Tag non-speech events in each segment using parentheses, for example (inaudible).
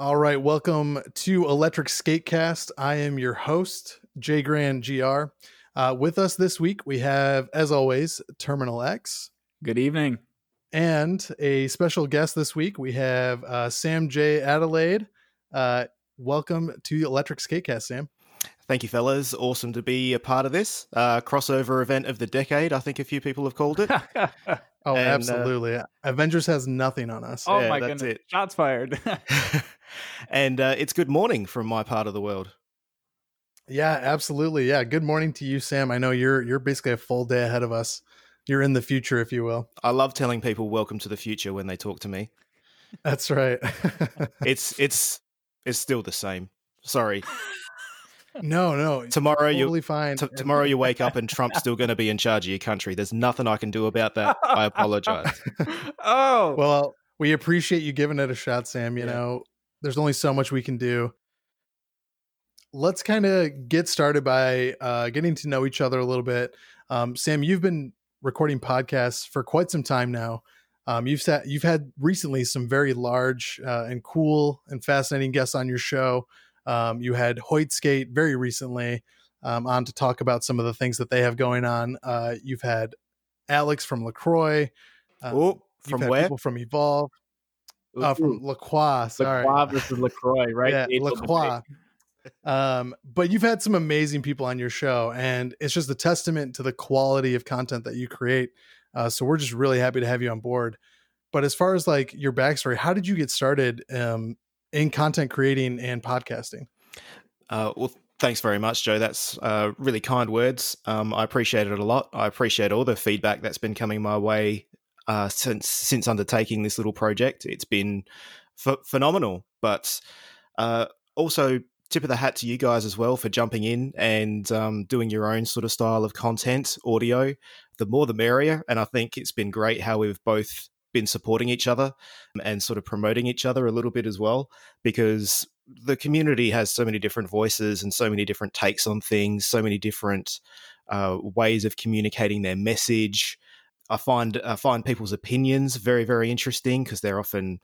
All right, welcome to Electric Skatecast. I am your host, Jay Grand GR. Uh, with us this week, we have, as always, Terminal X. Good evening. And a special guest this week, we have uh, Sam J. Adelaide. Uh, welcome to Electric Skatecast, Sam. Thank you, fellas. Awesome to be a part of this uh, crossover event of the decade. I think a few people have called it. (laughs) oh, and, absolutely. Uh, Avengers has nothing on us. Oh yeah, my goodness! It. Shots fired. (laughs) (laughs) and uh, it's good morning from my part of the world. Yeah, absolutely. Yeah, good morning to you, Sam. I know you're you're basically a full day ahead of us. You're in the future, if you will. I love telling people "Welcome to the future" when they talk to me. That's right. it's (laughs) it's it's still the same. Sorry. No, no. Tomorrow you're totally fine. T- tomorrow you wake up and Trump's still going to be in charge of your country. There's nothing I can do about that. I apologize. (laughs) oh well, we appreciate you giving it a shot, Sam. You yeah. know, there's only so much we can do. Let's kind of get started by uh, getting to know each other a little bit. Um, Sam, you've been recording podcasts for quite some time now. Um, you've sat, you've had recently some very large uh, and cool and fascinating guests on your show. Um, you had Hoyt Skate very recently um, on to talk about some of the things that they have going on. Uh, you've had Alex from Lacroix. Uh, oh, from where? People from Evolve. Uh, from Lacroix. Sorry, Lacroix (laughs) versus Lacroix, right? yeah, Lacroix. um, but you've had some amazing people on your show, and it's just a testament to the quality of content that you create. Uh, so we're just really happy to have you on board. But as far as like your backstory, how did you get started um, in content creating and podcasting? Uh, well, thanks very much, Joe. That's uh, really kind words. Um, I appreciate it a lot. I appreciate all the feedback that's been coming my way uh, since since undertaking this little project. It's been ph- phenomenal, but uh, also tip of the hat to you guys as well for jumping in and um, doing your own sort of style of content, audio. The more the merrier, and I think it's been great how we've both been supporting each other and sort of promoting each other a little bit as well because the community has so many different voices and so many different takes on things so many different uh, ways of communicating their message i find i find people's opinions very very interesting because they're often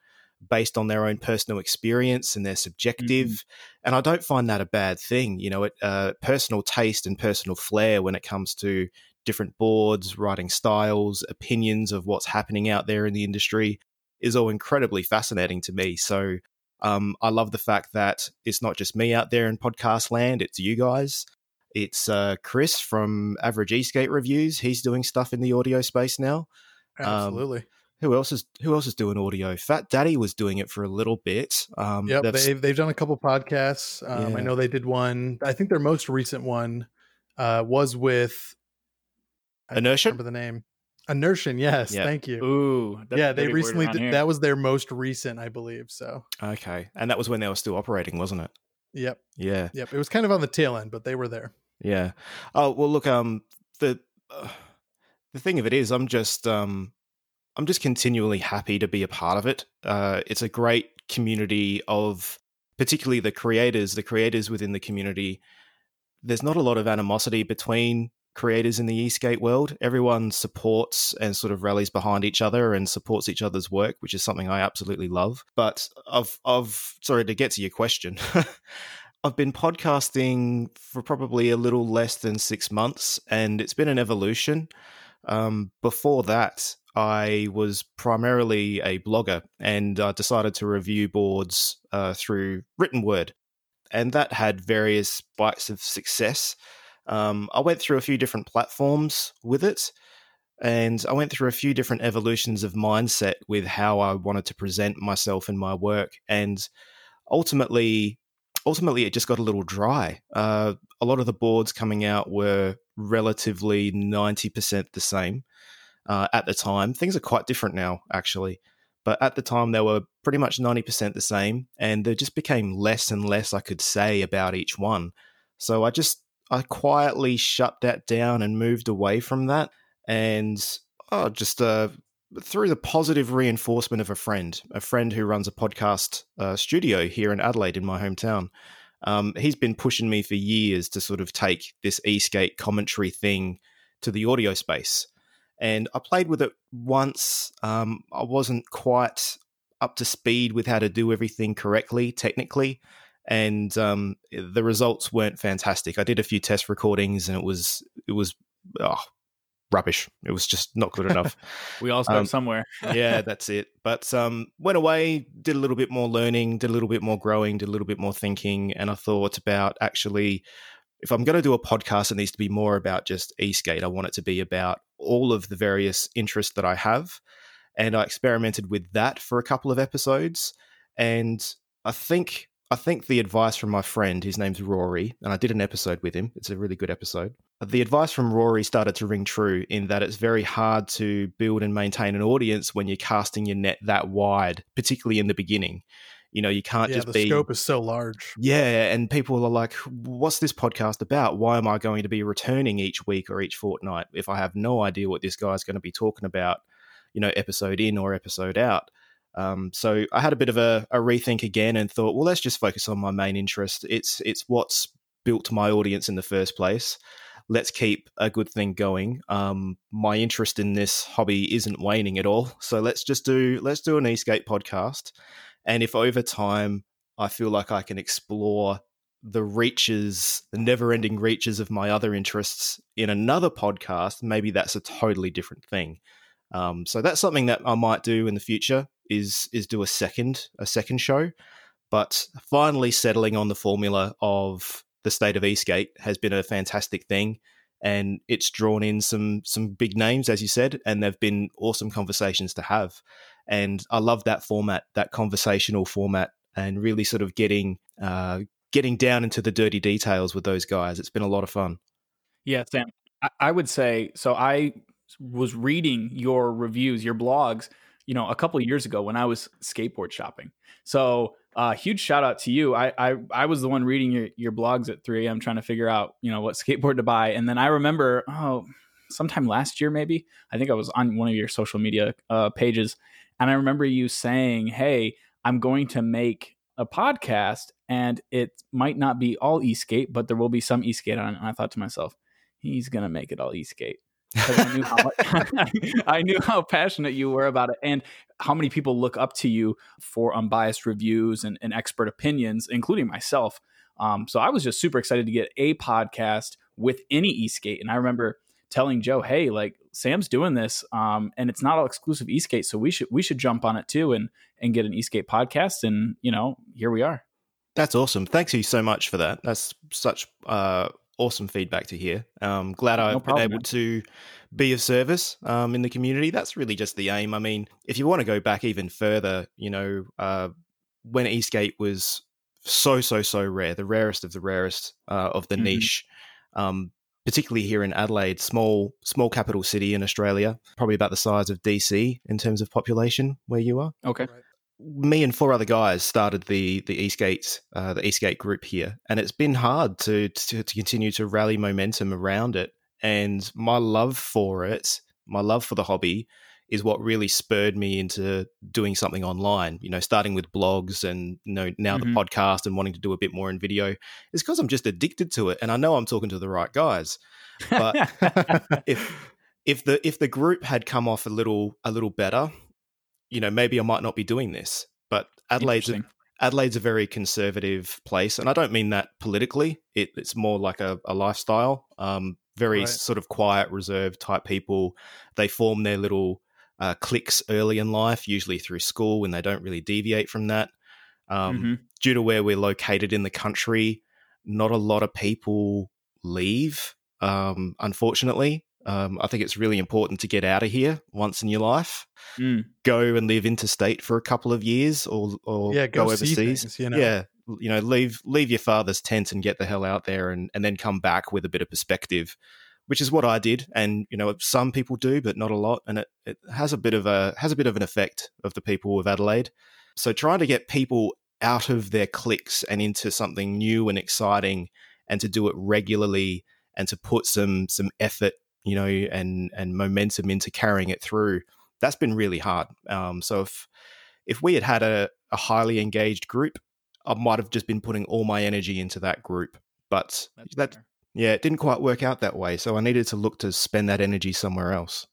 based on their own personal experience and they're subjective mm-hmm. and i don't find that a bad thing you know it, uh, personal taste and personal flair when it comes to different boards, writing styles, opinions of what's happening out there in the industry is all incredibly fascinating to me. So um, I love the fact that it's not just me out there in podcast land, it's you guys. It's uh, Chris from Average Eskate Reviews. He's doing stuff in the audio space now. Um, Absolutely. Um, who else is who else is doing audio? Fat Daddy was doing it for a little bit. Um, yep, they've they've done a couple podcasts. Um, yeah. I know they did one. I think their most recent one uh, was with Inertia. Remember the name? Inertian, yes. Yep. Thank you. Ooh, yeah. They recently did, that was their most recent, I believe. So okay, and that was when they were still operating, wasn't it? Yep. Yeah. Yep. It was kind of on the tail end, but they were there. Yeah. Oh well, look. Um, the uh, the thing of it is, I'm just um, I'm just continually happy to be a part of it. Uh, it's a great community of, particularly the creators, the creators within the community. There's not a lot of animosity between creators in the e-skate world. Everyone supports and sort of rallies behind each other and supports each other's work, which is something I absolutely love. But I've, I've sorry to get to your question. (laughs) I've been podcasting for probably a little less than six months, and it's been an evolution. Um, before that, I was primarily a blogger, and I decided to review boards uh, through written word, and that had various bites of success. Um, I went through a few different platforms with it, and I went through a few different evolutions of mindset with how I wanted to present myself and my work, and ultimately, ultimately, it just got a little dry. Uh, a lot of the boards coming out were relatively ninety percent the same uh, at the time. Things are quite different now, actually. But at the time, they were pretty much 90% the same, and there just became less and less I could say about each one. So I just I quietly shut that down and moved away from that. And oh, just uh, through the positive reinforcement of a friend, a friend who runs a podcast uh, studio here in Adelaide, in my hometown. Um, he's been pushing me for years to sort of take this e-skate commentary thing to the audio space. And I played with it once. Um, I wasn't quite up to speed with how to do everything correctly technically and um, the results weren't fantastic. I did a few test recordings, and it was it was oh, rubbish. It was just not good enough. (laughs) we all start Um, somewhere. (laughs) yeah, that's it. But um, went away, did a little bit more learning, did a little bit more growing, did a little bit more thinking, and I thought about actually, if I'm going to do a podcast, it needs to be more about just eSkate. I want it to be about all of the various interests that I have, and I experimented with that for a couple of episodes, and I think. I think the advice from my friend, his name's Rory, and I did an episode with him. It's a really good episode the advice from Rory started to ring true in that it's very hard to build and maintain an audience when you're casting your net that wide, particularly in the beginning. You know, you can't yeah, just the be scope is so large. yeah, and people are like, "What's this podcast about? Why am I going to be returning each week or each fortnight if I have no idea what this guy's going to be talking about?" You know, episode in or episode out. Um, so I had a bit of a, a rethink again and thought, well, let's just focus on my main interest. It's it's what's built my audience in the first place let's keep a good thing going. Um, my interest in this hobby isn't waning at all, so let's just do let's do an eSkate podcast. And if over time I feel like I can explore the reaches, the never-ending reaches of my other interests in another podcast, maybe that's a totally different thing. Um, so that's something that I might do in the future is is do a second a second show. But finally settling on the formula of the state of e-skate has been a fantastic thing, and it's drawn in some some big names, as you said, and they've been awesome conversations to have. And I love that format, that conversational format, and really sort of getting uh, getting down into the dirty details with those guys. It's been a lot of fun. Yeah, Sam. I, I would say so. I was reading your reviews, your blogs, you know, a couple years ago when I was skateboard shopping. So, uh, huge shout out to you. I, I I was the one reading your your blogs at 3 a.m. trying to figure out you know what (laughs) skateboard to buy, and then I remember oh sometime last year maybe I think I was on one of your social media uh, pages, and I remember you saying, "Hey, I'm going to make a podcast, and it might not be all e-skate, but there will be some e-skate on it." And I thought to myself, he's gonna make it all e-skate. 'Cause I knew how much, (laughs) I knew how passionate you were about it, and how many people look up to you for unbiased reviews and, and expert opinions, including myself. Um, so I was just super excited to get a podcast with any e-skate, and I remember telling Joe, "Hey, like Sam's doing this, um, and it's not all exclusive e-skate, so we should we should jump on it too and and get an e-skate podcast." And you know, here we are. That's awesome. Thanks you so much for that. That's such uh, awesome feedback to hear. Um, glad No I've problem, been able man. to be of service um, in the community. That's really just the aim. I mean, if you want to go back even further, you know, uh, when e-skate was so so so rare, the rarest of the rarest uh, of the Mhm. niche. Um, particularly here in Adelaide, small small capital city in Australia, probably about the size of DC in terms of population where you are Okay. Me and four other guys started the the e-skate uh, the e-skate group here, and it's been hard to, to to continue to rally momentum around it. And my love for it, my love for the hobby, is what really spurred me into doing something online. You know, starting with blogs and you know now Mhm. the podcast and wanting to do a bit more in video. It's because I'm just addicted to it, and I know I'm talking to the right guys. But (laughs) (laughs) if if the if the group had come off a little a little better, you know, maybe I might not be doing this. But Adelaide's a, Adelaide's a very conservative place, and I don't mean that politically. It, it's more like a, a lifestyle. Um, very Right. sort of quiet, reserved type people. They form their little uh, cliques early in life, usually through school, and they don't really deviate from that. Um, Mhm. Due to where we're located in the country, not a lot of people leave. Um, unfortunately, um, I think it's really important to get out of here once in your life. Mm. Go and live interstate for a couple of years, or or yeah, go, go overseas. things, you know. Yeah, you know, leave leave your father's tent and get the hell out there, and and then come back with a bit of perspective, which is what I did. And you know, some people do, but not a lot, and it, it has a bit of a has a bit of an effect of the people of Adelaide. So trying to get people out of their cliques and into something new and exciting, and to do it regularly, and to put some some effort, you know, and and momentum into carrying it through. That's been really hard. Um, so if if we had had a, a highly engaged group, I might have just been putting all my energy into that group. But That's that fair. yeah, it didn't quite work out that way. So I needed to look to spend that energy somewhere else.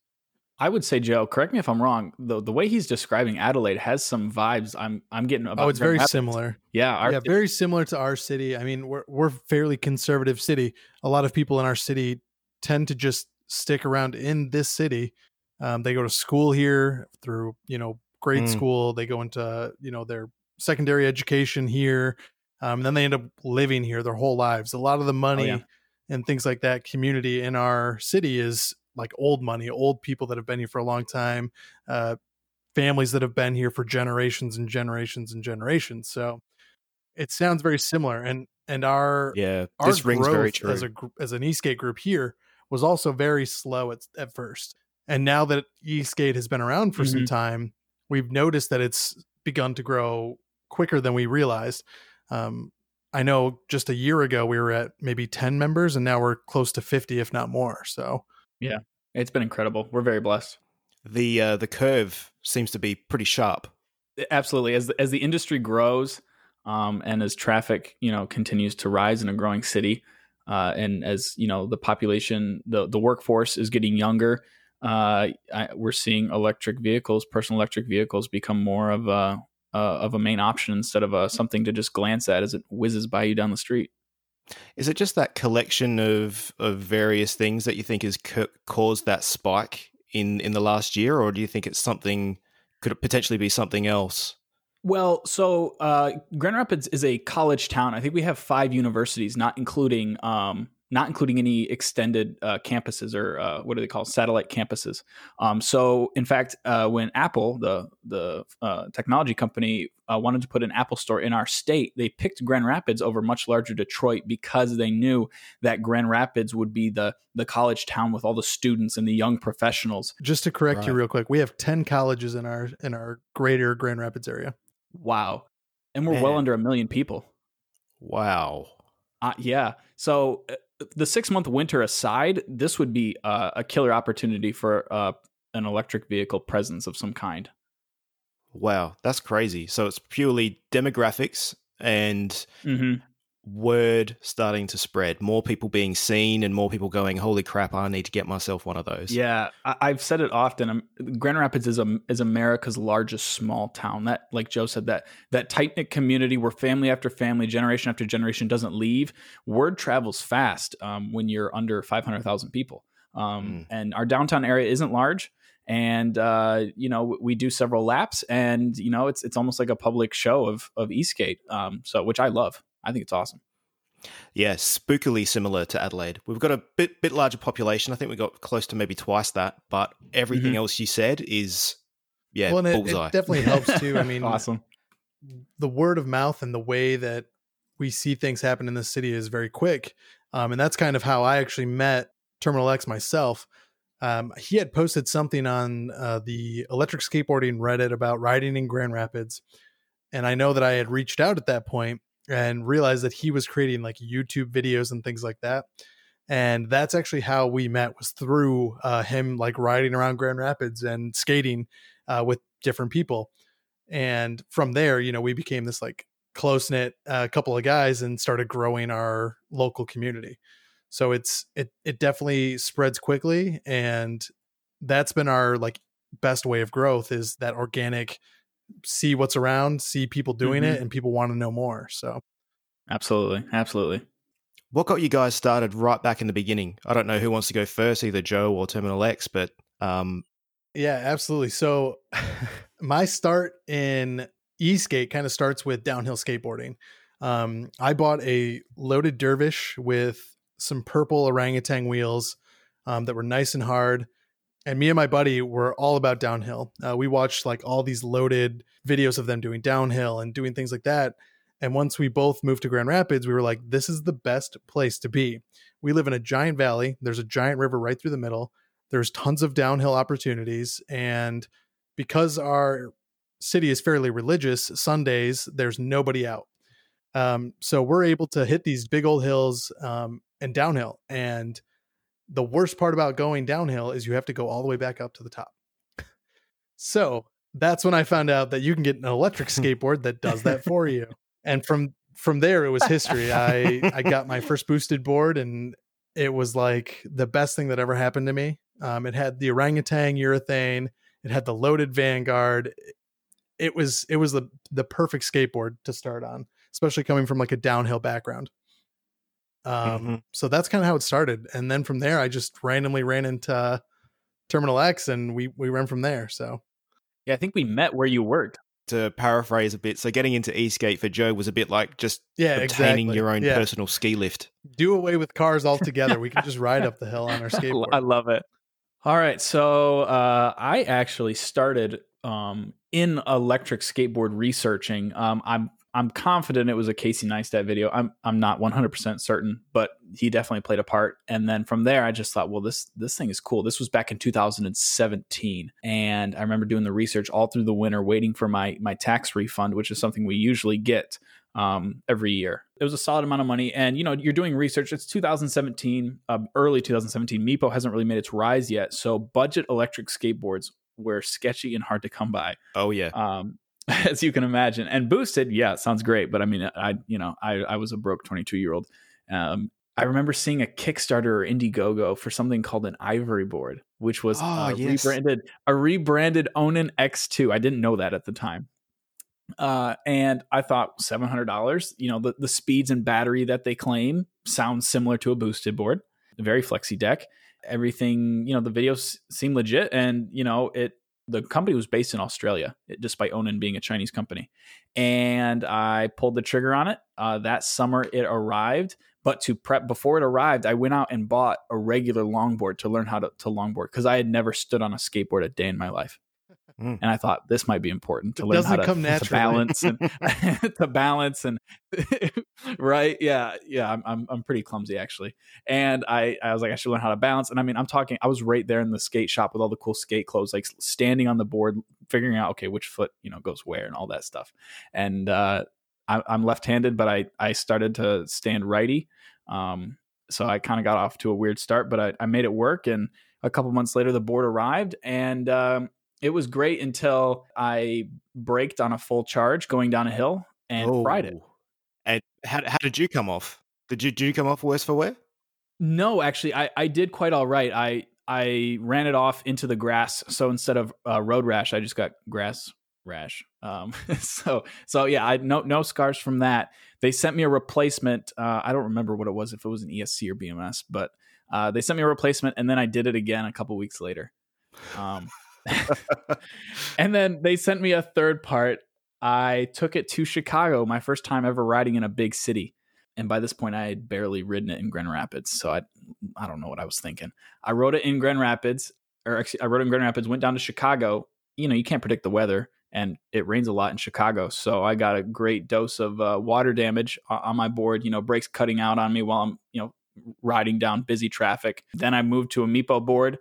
I would say, Joe, correct me if I'm wrong. The the way he's describing Adelaide has some vibes. I'm I'm getting about. Oh, it's very similar. Yeah, our, yeah, very similar to our city. I mean, we're we're fairly conservative city. A lot of people in our city tend to just stick around in this city. Um, they go to school here through you know grade mm. school. They go into you know their secondary education here, um, and then they end up living here their whole lives. A lot of the money. Oh, yeah. And things like that, community in our city is like old money, old people that have been here for a long time, uh, families that have been here for generations and generations and generations. So it sounds very similar. And and our yeah, our this rings very true as a as an e-skate group here was also very slow at at first. And now that e-skate has been around for mm-hmm. some time, we've noticed that it's begun to grow quicker than we realized. Um, I know just a year ago we were at maybe 10 members and now we're close to 50 if not more. So yeah, it's been incredible. We're very blessed. The uh, the curve seems to be pretty sharp. Absolutely, as the, as the industry grows, um, and as traffic you know continues to rise in a growing city, uh, and as you know the population, the the workforce is getting younger. Uh, I, we're seeing electric vehicles, personal electric vehicles, become more of a uh, of a main option instead of a, something to just glance at as it whizzes by you down the street. Is it just that collection of of various things that you think has caused that spike in in the last year, or do you think it's something? Could it potentially be something else? Well, so uh, Grand Rapids is a college town. I think we have five universities, not including um, not including any extended uh, campuses or uh, what do they call satellite campuses. Um, so, in fact, uh, when Apple, the the uh, technology company, uh, wanted to put an Apple store in our state, they picked Grand Rapids over much larger Detroit because they knew that Grand Rapids would be the the college town with all the students and the young professionals. Just to correct right. you real quick, we have ten colleges in our in our greater Grand Rapids area. Wow, and we're Man. well under a million people. Wow. Uh, yeah. So the six month winter aside, this would be uh, a killer opportunity for uh, an electric vehicle presence of some kind. Wow, that's crazy. So it's purely demographics and mm-hmm word starting to spread, more people being seen, and more people going, "Holy crap! I need to get myself one of those." Yeah, I- have said it often. I'm, Grand Rapids is a, is America's largest small town. That, like Joe said, that that tight knit community where family after family, generation after generation doesn't leave. Word travels fast um, when you're under five hundred thousand people, um, mm. and our downtown area isn't large and uh, you know we do several laps and you know it's it's almost like a public show of of e-skate um, so which I love I think it's awesome. Yeah, spookily similar to Adelaide. We've got a bit bit larger population. I think we got close to maybe twice that, but everything mm-hmm. else you said is yeah, well, it, it, definitely helps (laughs) too. I mean, awesome. The word of mouth and the way that we see things happen in the city is very quick, um, and that's kind of how I actually met Terminal X myself. Um, he had posted something on uh, the electric skateboarding Reddit about riding in Grand Rapids, and I know that I had reached out at that point and realized that he was creating like YouTube videos and things like that. And that's actually how we met was through uh, him like riding around Grand Rapids and skating uh, with different people. And from there, you know, we became this like close knit uh, couple of guys and started growing our local community. So it's it it definitely spreads quickly, and that's been our like best way of growth is that organic see what's around, see people doing mm-hmm. it, and people want to know more. So, absolutely, absolutely. What got you guys started right back in the beginning? I don't know who wants to go first, either Joe or Terminal X, but um, yeah, absolutely. So, (sighs) my start in e-skate kind of starts with downhill skateboarding. Um, I bought a loaded dervish with some purple Orangatang wheels um, that were nice and hard and me and my buddy were all about downhill. Uh, we watched like all these loaded videos of them doing downhill and doing things like that. And once we both moved to Grand Rapids, we were like, this is the best place to be. We live in a giant valley. There's a giant river right through the middle. There's tons of downhill opportunities. And because our city is fairly religious, Sundays, there's nobody out. Um, so we're able to hit these big old hills um, and downhill. And the worst part about going downhill is you have to go all the way back up to the top. so that's when I found out that you can get an electric (laughs) skateboard that does that for you. And from from there it was history. I I got my first boosted board and it was like the best thing that ever happened to me. Um, it had the Orangatang urethane. It had the loaded Vanguard. It was it was the the perfect skateboard to start on, especially coming from like a downhill background. Um, Mm-hmm. so that's kind of how it started, and then from there, I just randomly ran into Terminal X, and we we ran from there. So Yeah, I think we met where you worked. To paraphrase a bit, so getting into e-skate for Joe was a bit like just yeah, obtaining exactly. your own yeah. personal ski lift. Do away with cars (laughs) altogether. we can just ride up the hill on our (laughs) skateboard. I love it. All right, so uh, I actually started um, in electric skateboard researching. Um, I'm I'm confident it was a Casey Neistat video. I'm I'm not 100% certain, but he definitely played a part. And then from there, I just thought, well, this this thing is cool. This was back in 2017, and I remember doing the research all through the winter, waiting for my my tax refund, which is something we usually get um, every year. It was a solid amount of money, and you know you're doing research. It's 2017, uh, early 2017. Meepo hasn't really made its rise yet, so budget electric skateboards were sketchy and hard to come by Oh yeah, um, (laughs) as you can imagine. And boosted, yeah, sounds great, but I mean, I you know, I I was a broke 22 year old. Um, I remember seeing a Kickstarter or Indiegogo for something called an Ivory board, which was Oh, uh, yes. rebranded a rebranded Onan X2. I didn't know that at the time. Uh, and I thought seven hundred dollars. You know, the the speeds and battery that they claim sounds similar to a boosted board. Very flexi deck. Everything, you know, the videos seem legit, and you know, it the company was based in Australia, despite Onan being a Chinese company. And I pulled the trigger on it. Uh, that summer, it arrived. But to prep before it arrived, I went out and bought a regular longboard to learn how to, to longboard because I had never stood on a skateboard a day in my life. Mm. And I thought this might be important to It learn how to, come (laughs) (laughs) (laughs) to balance and to balance and right, yeah, yeah. I'm, I'm I'm pretty clumsy actually, and I I was like I should learn how to balance. And I mean I'm talking I was right there in the skate shop with all the cool skate clothes, like standing on the board, figuring out okay which foot you know goes where and all that stuff. And uh, I, I'm left-handed, but I I started to stand righty. Um, so I kind of got off to a weird start, but I, I made it work. And a couple months later, the board arrived, and um, it was great until I braked on a full charge going down a hill and fried it. Oh. And how how did you come off? Did you did you come off worse for wear? No, actually, I, I did quite all right. I I ran it off into the grass. So instead of uh, road rash, I just got grass rash. Um, (laughs) so so yeah, I no no scars from that. They sent me a replacement. Uh, I don't remember what it was, if it was an ESC or BMS, but uh, they sent me a replacement, and then I did it again a couple weeks later. Um, (laughs) and then they sent me a third part. I took it to Chicago, my first time ever riding in a big city. And by this point, I had barely ridden it in Grand Rapids, so I I don't know what I was thinking. I rode it in Grand Rapids, or actually, I rode it in Grand Rapids. Went down to Chicago. You know, you can't predict the weather, and it rains a lot in Chicago, so I got a great dose of uh, water damage on my board. You know, brakes cutting out on me while I'm you know riding down busy traffic. Then I moved to a Meepo board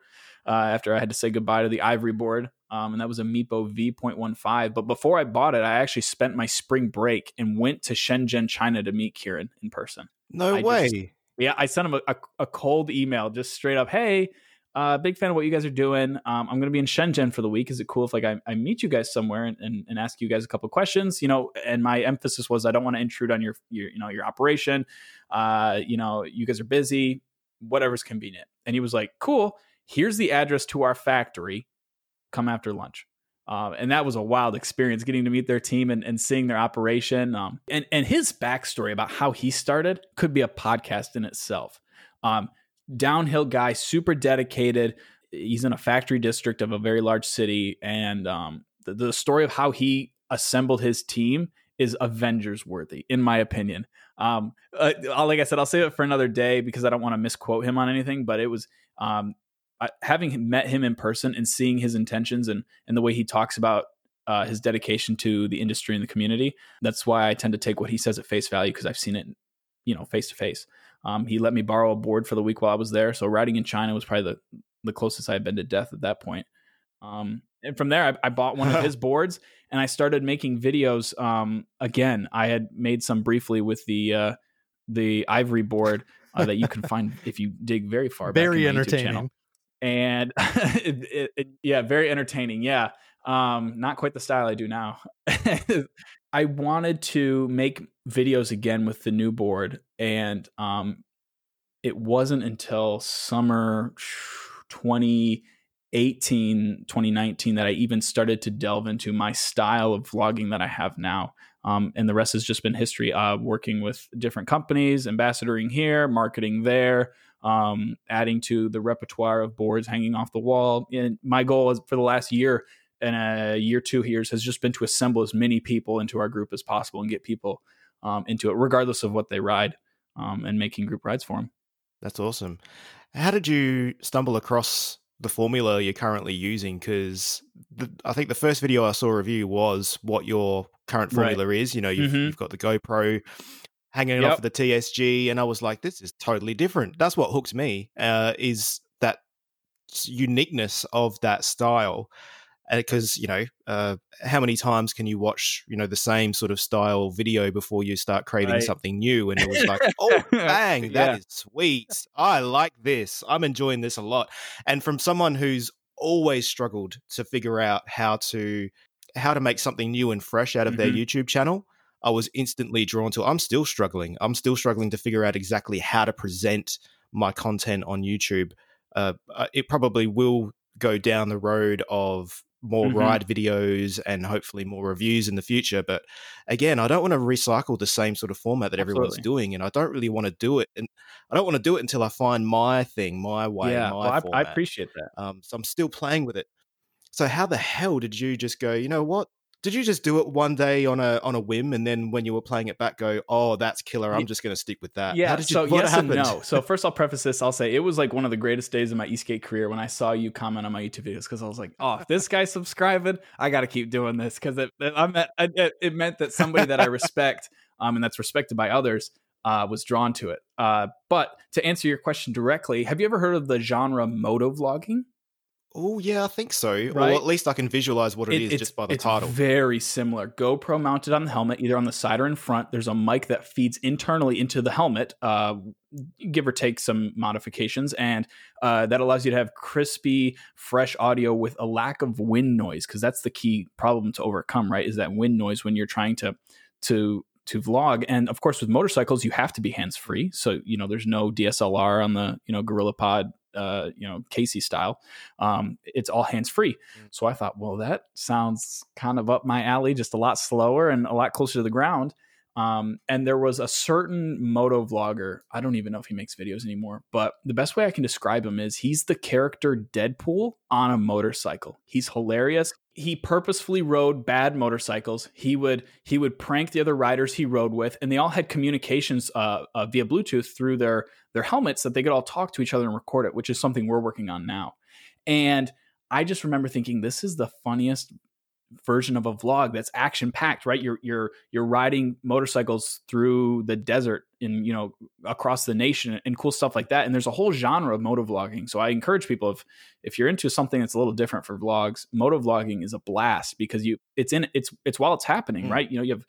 uh, after I had to say goodbye to the Ivory board. Um, and that was a Meepo V.15. But before I bought it, I actually spent my spring break and went to Shenzhen, China to meet Kieran in person. No I way. just- Yeah, I sent him a, a, a cold email, just straight up, hey, uh, big fan of what you guys are doing. Um, I'm going to be in Shenzhen for the week. Is it cool if like I, I meet you guys somewhere and, and, and ask you guys a couple of questions? You know, and my emphasis was I don't want to intrude on your, your you know your operation. Uh, you know, you guys are busy, whatever's convenient. And he was like, cool. Here's the address to our factory. Come after lunch. Um, and that was a wild experience getting to meet their team and, and seeing their operation. Um, and, and his backstory about how he started could be a podcast in itself. Um, downhill guy, super dedicated. He's in a factory district of a very large city. And um, the, the story of how he assembled his team is Avengers worthy, in my opinion. Um, uh, like I said, I'll save it for another day because I don't want to misquote him on anything, but it was um, I, having met him in person and seeing his intentions and and the way he talks about uh, his dedication to the industry and the community. That's why I tend to take what he says at face value because I've seen it, you know, face to face. Um, he let me borrow a board for the week while I was there, so riding in China was probably the the closest I had been to death at that point. Um, and from there, I, I bought one of (laughs) his boards and I started making videos. Um, again, I had made some briefly with the uh, the ivory board uh, that you can find if you dig very far. back Very in my YouTube channel entertaining. And it, it, it- yeah very entertaining yeah um not quite the style i do now (laughs) i wanted to make videos again with the new board and um it wasn't until summer 2018, 2019 that I even started to delve into my style of vlogging that I have now. Um, and the rest has just been history. Uh, working with different companies, ambassadoring here, marketing there, um, adding to the repertoire of boards hanging off the wall. And my goal is for the last year and a year two years has just been to assemble as many people into our group as possible and get people um, into it, regardless of what they ride, um, and making group rides for them. That's awesome. How did you stumble across the formula you're currently using? Because I think the first video I saw review was what your current formula right. is. You know, you've, mm-hmm. you've, got the GoPro hanging yep. off of the TSG, and I was like, this is totally different. That's what hooks me uh, is that uniqueness of that style because you know uh, how many times can you watch you know the same sort of style video before you start creating right. something new and it was like (laughs) oh bang that yeah. is sweet i like this i'm enjoying this a lot and from someone who's always struggled to figure out how to how to make something new and fresh out of mm-hmm. their youtube channel i was instantly drawn to i'm still struggling i'm still struggling to figure out exactly how to present my content on youtube uh, uh it probably will go down the road of more mm-hmm. ride videos and hopefully more reviews in the future. But again, I don't want to recycle the same sort of format that Absolutely. everyone's doing, and I don't really want to do it. And I don't want to do it until I find my thing, my way, yeah, my well, I, I, appreciate that. Um, so I'm still playing with it. So how the hell did you just go? You know what? Did you just do it one day on a on a whim, and then when you were playing it back, go, "Oh, that's killer! I'm just going to stick with that." Yeah. You, so yes happened? and no. So first, I'll preface this. I'll say it was like one of the greatest days of my e-skate career when I saw you comment on my YouTube videos because I was like, "Oh, if this guy's subscribing, I got to keep doing this because it, it, it, it meant that somebody that I respect, (laughs) um, and that's respected by others, uh, was drawn to it. Uh, but to answer your question directly, have you ever heard of the genre moto vlogging? Oh yeah, I think so. Right? Or at least I can visualize what it, it is just by the it's title. Very similar. GoPro mounted on the helmet, either on the side or in front. There's a mic that feeds internally into the helmet, uh, give or take some modifications, and uh, that allows you to have crispy, fresh audio with a lack of wind noise. Because that's the key problem to overcome, right? Is that wind noise when you're trying to to to vlog and of course with motorcycles you have to be hands free so you know there's no DSLR on the you know Gorilla Pod uh, you know, Casey style. Um, it's all hands free. Mm. So I thought, well, that sounds kind of up my alley, just a lot slower and a lot closer to the ground. Um, and there was a certain moto vlogger. I don't even know if he makes videos anymore, but the best way I can describe him is he's the character Deadpool on a motorcycle. He's hilarious. He purposefully rode bad motorcycles. He would he would prank the other riders he rode with, and they all had communications uh, uh, via Bluetooth through their their helmets that they could all talk to each other and record it, which is something we're working on now. And I just remember thinking, this is the funniest version of a vlog that's action packed right? You're you're you're riding motorcycles through the desert in you know across the nation and cool stuff like that. And there's a whole genre of moto vlogging so i encourage people if if you're into something that's a little different for vlogs moto vlogging is a blast because you it's in it's it's while it's happening mm. right? You know you have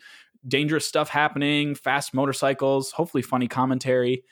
dangerous stuff happening fast motorcycles hopefully funny commentary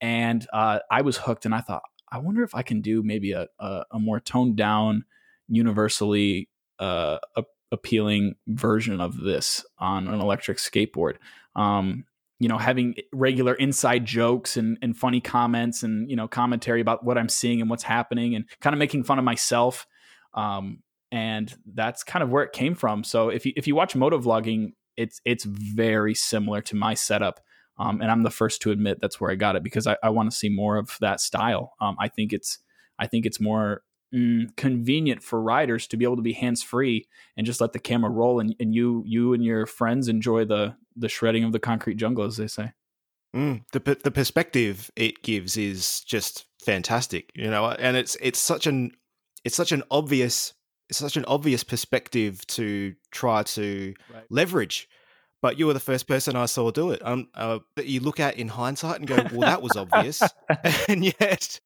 and uh, i was hooked and i thought i wonder if i can do maybe a, a, a more toned down universally uh, a appealing version of this on an electric skateboard. Um, you know, having regular inside jokes and, and funny comments and, you know, commentary about what I'm seeing and what's happening and kind of making fun of myself. Um, and that's kind of where it came from. So if you, if you watch moto vlogging, it's, it's very similar to my setup. Um, and I'm the first to admit that's where I got it because I, I want to see more of that style. Um, I think it's, I think it's more mm, convenient for riders to be able to be hands free and just let the camera roll and, and you you and your friends enjoy the the shredding of the concrete jungle as they say mm, the the perspective it gives is just fantastic you know and it's it's such an it's such an obvious it's such an obvious perspective to try to right. leverage but you were the first person I saw do it. Um, uh, that you look at in hindsight and go, "Well, that was obvious," (laughs) (laughs) and yet,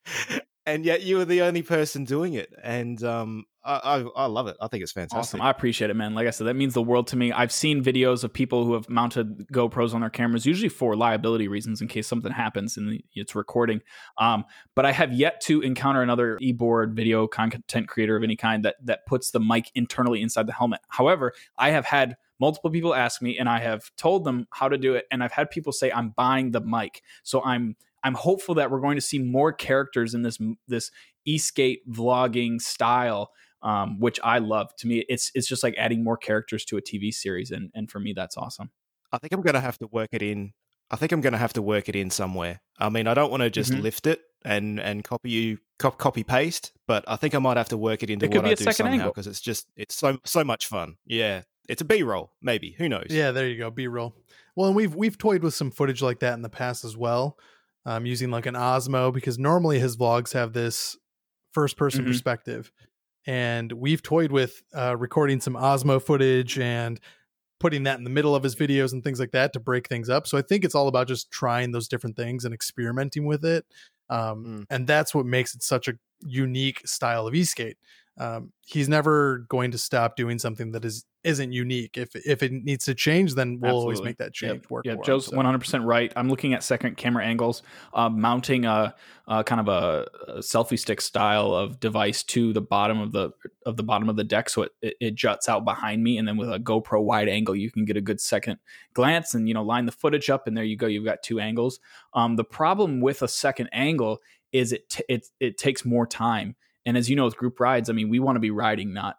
and yet you were the only person doing it and um, I, I, I, love it. I think it's fantastic. Awesome i appreciate it man. Like i said that means the world to me. I've seen videos of people who have mounted gopro's on their cameras usually for liability reasons in case something happens and it's recording um, but i have yet to encounter another e-board video content creator of any kind that that puts the mic internally inside the helmet. However i have had multiple people ask me and i have told them how to do it and i've had people say i'm buying the mic so i'm I'm hopeful that we're going to see more characters in this this e-skate vlogging style um, which I love. To me, it's it's just like adding more characters to a TV series, and and for me, that's awesome. I think I'm going to have to work it in. I think I'm going to have to work it in somewhere. I mean, I don't want to just Mhm. lift it and and copy you cop, copy paste, but I think I might have to work it into It what I do somehow because it's just it's so so much fun. Yeah, it's a B roll, maybe. Who knows? Yeah, there you go. B roll. Well, and we've we've toyed with some footage like that in the past as well, um, using like an Osmo because normally his vlogs have this first person Mhm. perspective, and we've toyed with uh, recording some Osmo footage and putting that in the middle of his videos and things like that to break things up. So I think it's all about just trying those different things and experimenting with it, um, Mm. and that's what makes it such a unique style of e-skate. Um, he's never going to stop doing something that is isn't unique. If if it needs to change, then we'll always make that change Yep. work. Yeah, Joe's one hundred percent right. I'm looking at second camera angles, uh, mounting a, a kind of a, a selfie stick style of device to the bottom of the of the bottom of the deck, so it, it, it juts out behind me, and then with a GoPro wide angle, you can get a good second glance, and you know line the footage up, and there you go. You've got two angles. Um, the problem with a second angle is it t- it it takes more time, and as you know, with group rides, I mean, we want to be riding, not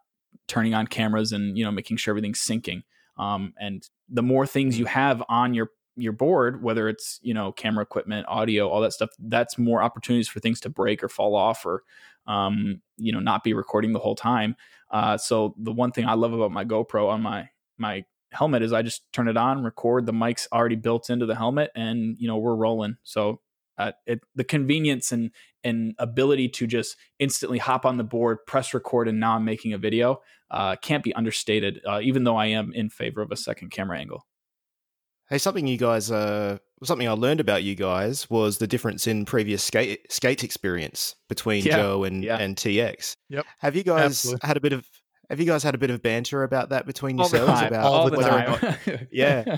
turning on cameras and you know making sure everything's syncing. Um, and the more things you have on your your board whether it's you know camera equipment audio all that stuff that's more opportunities for things to break or fall off or um, you know not be recording the whole time. Uh, so the one thing i love about my gopro on my my helmet is i just turn it on record the mic's already built into the helmet and you know we're rolling. So uh, it, the convenience and and ability to just instantly hop on the board press record and now i'm making a video uh, can't be understated uh, even though i am in favor of a second camera angle Hey, something you guys, uh, something I learned about you guys was the difference in previous skate skate experience between Yeah, Joe and yeah. and TX. Yep, Have you guys absolutely. had a bit of Have you guys had a bit of banter about that between all the yourselves time about all all the the whether or time not- (laughs) Yeah.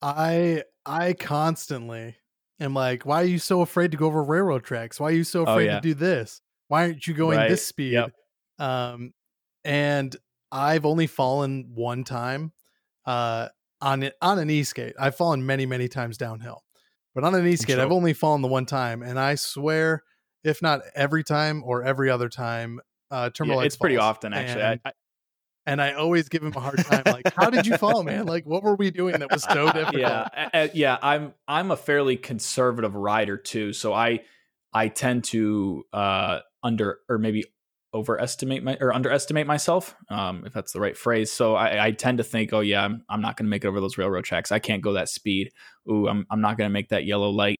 I I constantly am like, why are you so afraid to go over railroad tracks? Why are you so Oh, afraid yeah. to do this? Why aren't you going Right, this speed? yep. Um, and I've only fallen one time, uh, on it on an e skate. I've fallen many many times downhill, but on an e skate, I've only fallen the one time, and I swear, if not every time or every other time, uh, Yeah, Timberlight it's pretty often actually I, And- I, and I always give him a hard time. Like, how did you fall, man? (laughs) Like, what were we doing that was so difficult? yeah a- yeah i'm i'm a fairly conservative rider too so i i tend to uh under or maybe overestimate my or underestimate myself um if that's the right phrase so i, I tend to think oh yeah i'm, I'm not going to make it over those railroad tracks i can't go that speed ooh i'm, I'm not going to make that yellow light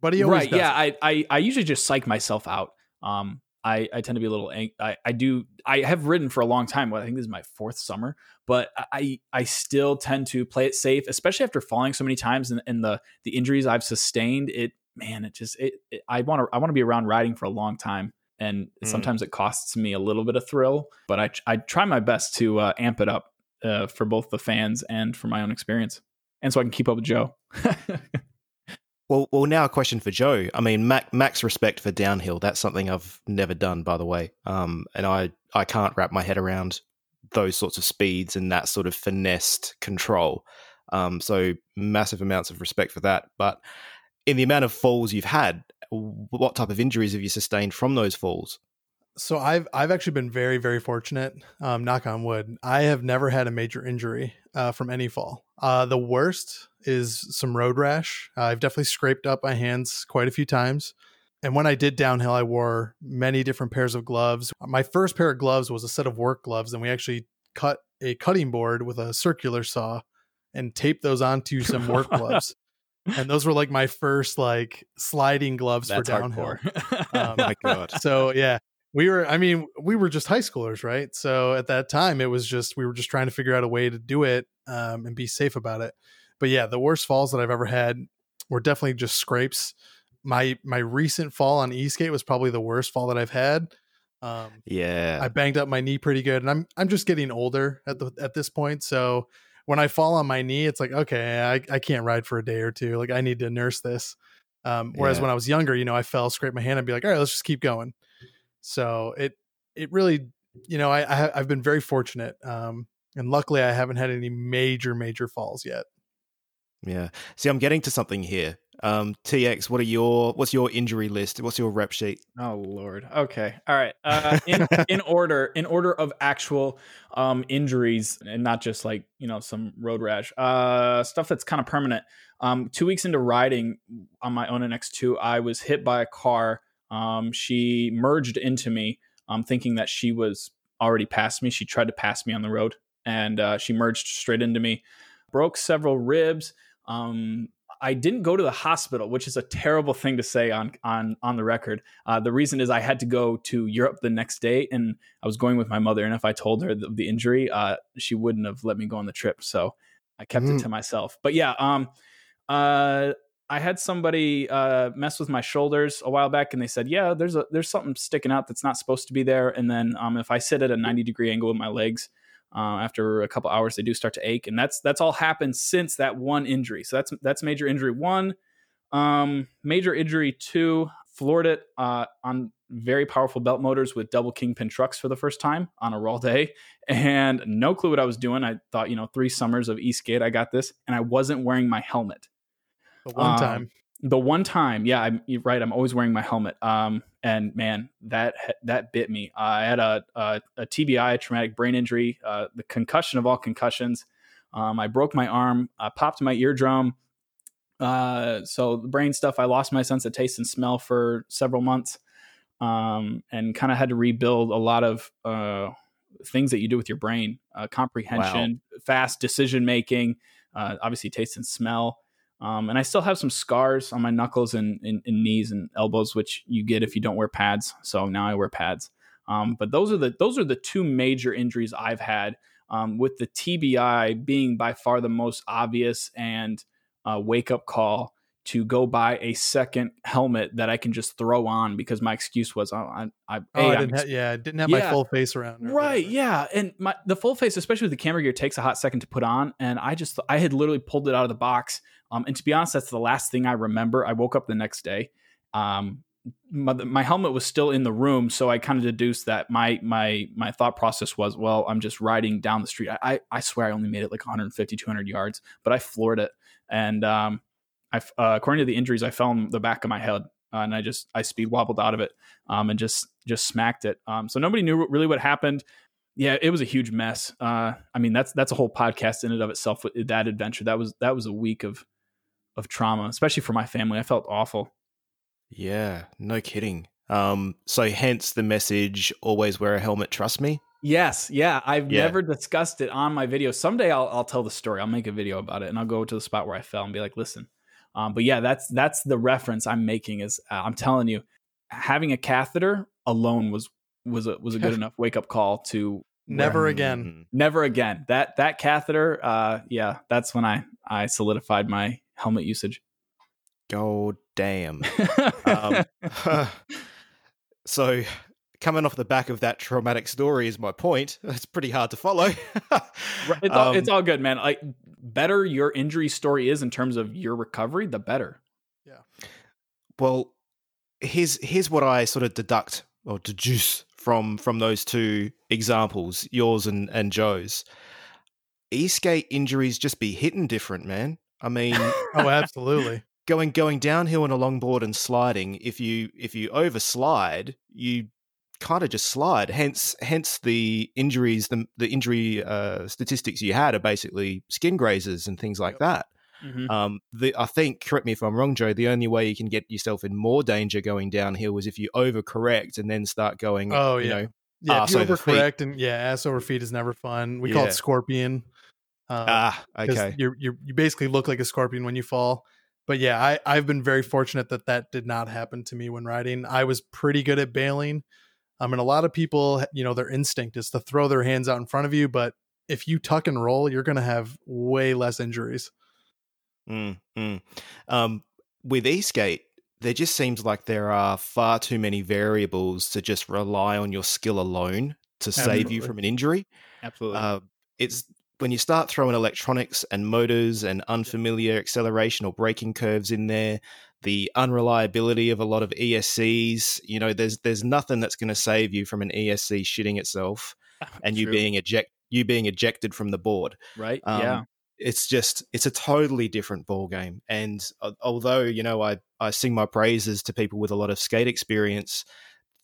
But he always right does. yeah I, I i usually just psych myself out um i i tend to be a little ang- i i do i have ridden for a long time well, i think this is my fourth summer but i i still tend to play it safe especially after falling so many times and, and the the injuries i've sustained it man it just it, it i want to i want to be around riding for a long time and Mm. sometimes it costs me a little bit of thrill but i i try my best to uh, amp it up uh, for both the fans and for my own experience and so i can keep up with joe (laughs) Well, well, now a question for Joe. I mean, max, max respect for downhill. That's something I've never done, by the way. Um, and I, I can't wrap my head around those sorts of speeds and that sort of finessed control. Um, so massive amounts of respect for that. But in the amount of falls you've had, what type of injuries have you sustained from those falls? So I've I've actually been very very fortunate. Um, knock on wood. I have never had a major injury uh, from any fall. Uh, the worst is some road rash. Uh, I've definitely scraped up my hands quite a few times. And when I did downhill, I wore many different pairs of gloves. My first pair of gloves was a set of work gloves, and we actually cut a cutting board with a circular saw and taped those onto (laughs) some work gloves. And those were like my first like sliding gloves that's for downhill. hardcore (laughs) Um, My God. so yeah we were i mean we were just high schoolers right so at that time it was just we were just trying to figure out a way to do it um, and be safe about it but yeah the worst falls that i've ever had were definitely just scrapes my my recent fall on e-skate was probably the worst fall that i've had um, Yeah. I banged up my knee pretty good, and I'm I'm just getting older at the at this point. So when I fall on my knee, it's like okay, I, I can't ride for a day or two. Like I need to nurse this. Um, whereas Yeah. when I was younger, you know, I fell, scraped my hand, and be like, all right, let's just keep going. So it it really, you know, i, I i've been very fortunate, um, and luckily I haven't had any major major falls yet. Yeah. See, I'm getting to something here. Um, TX, what are your what's your injury list? What's your rep sheet? Oh lord. Okay. All right. Uh, in (laughs) in order in order of actual um, injuries and not just like you know some road rash uh, stuff that's kind of permanent. Um, two weeks into riding on my own NX2, I was hit by a car. Um, she merged into me, um, thinking that she was already past me. She tried to pass me on the road, and uh, she merged straight into me. Broke several ribs. Um, I didn't go to the hospital, which is a terrible thing to say on on on the record. Uh, the reason is I had to go to Europe the next day, and I was going with my mother. And if I told her the, the injury, uh, she wouldn't have let me go on the trip. So I kept mm. it to myself. But yeah, um, uh, I had somebody uh, mess with my shoulders a while back, and they said, "Yeah, there's a there's something sticking out that's not supposed to be there." And then um, if I sit at a 90 degree angle with my legs, uh, after a couple hours, they do start to ache, and that's that's all happened since that one injury. So that's that's major injury one. Um, major injury two, floored it uh, on very powerful belt motors with double kingpin trucks for the first time on a raw day, (laughs) and no clue what I was doing. I thought, you know, three summers of e-skate, I got this, and I wasn't wearing my helmet. The one um, time the one time, yeah, I'm you're right. I'm always wearing my helmet. Um, and man, that that bit me. Uh, I had a, a, a TBI, a traumatic brain injury, uh, the concussion of all concussions. Um, I broke my arm, I popped my eardrum. Uh, so the brain stuff, I lost my sense of taste and smell for several months, um, and kind of had to rebuild a lot of uh, things that you do with your brain, uh, comprehension, wow. fast decision making, uh, obviously taste and smell. Um, and I still have some scars on my knuckles and, and, and, knees and elbows, which you get if you don't wear pads. So now I wear pads. Um, but those are the those are the two major injuries I've had. Um, with the TBI being by far the most obvious and uh, wake up call to go buy a second helmet that I can just throw on because my excuse was oh, I, I, oh, I didn't ha- yeah, I didn't have yeah, my full face around. Right. Yeah. And my, the full face, especially with the camera gear takes a hot second to put on. And I just, I had literally pulled it out of the box. Um, and to be honest, that's the last thing I remember. I woke up the next day. Um, my, my helmet was still in the room. So I kind of deduced that my, my, my thought process was, well, I'm just riding down the street. I, I, I swear I only made it like 150, 200 yards, but I floored it. And, um, I, uh, according to the injuries, I fell on the back of my head uh, and I just I speed wobbled out of it um, and just just smacked it. Um, so nobody knew really what happened. Yeah, it was a huge mess. Uh, I mean, that's that's a whole podcast in and of itself. With that adventure, that was that was a week of of trauma, especially for my family. I felt awful. Yeah, no kidding. Um, so hence the message: always wear a helmet. Trust me. Yes, yeah. I've yeah. never discussed it on my video. Someday I'll I'll tell the story. I'll make a video about it, and I'll go to the spot where I fell and be like, "Listen, um, but yeah, that's that's the reference I'm making. Is uh, I'm telling you, having a catheter alone was was a was a good (laughs) enough wake up call to never where, again, mm-hmm. never again. That that catheter, uh, yeah, that's when I I solidified my helmet usage. Go damn. (laughs) um, (laughs) so coming off the back of that traumatic story is my point. (laughs) It's pretty hard to follow. (laughs) it's, all, um, it's all good, man. Like better your injury story is in terms of your recovery, the better. Yeah. Well, here's here's what I sort of deduct or deduce from from those two examples, yours and and Joe's. E-skate injuries just be hitting different, man. I mean, (laughs) oh, absolutely. Going going downhill on a longboard and sliding, if you if you overslide, you kind of just slide. Hence, hence the injuries, the the injury uh, statistics you had are basically skin grazes and things like that. Mm-hmm. Um, the, I think, correct me if I'm wrong, Joe. The only way you can get yourself in more danger going downhill is if you overcorrect and then start going. Oh you yeah, know, yeah. If you overcorrect and yeah, ass over feet is never fun. We yeah. call it scorpion. Um, ah, okay. You you you basically look like a scorpion when you fall. But yeah, I I've been very fortunate that that did not happen to me when riding. I was pretty good at bailing. I mean, a lot of people, you know, their instinct is to throw their hands out in front of you, but if you tuck and roll, you're going to have way less injuries. Mm, mm. Um, with e-skate, there just seems like there are far too many variables to just rely on your skill alone to Absolutely. save you from an injury. Absolutely. Uh, it's when you start throwing electronics and motors and unfamiliar acceleration or braking curves in there, the unreliability of a lot of ESCs. You know, there's there's nothing that's going to save you from an ESC shitting itself (laughs) and you being eject you being ejected from the board. Right. Um, yeah. it's just it's a totally different ball game. And uh, although you know I I sing my praises to people with a lot of skate experience,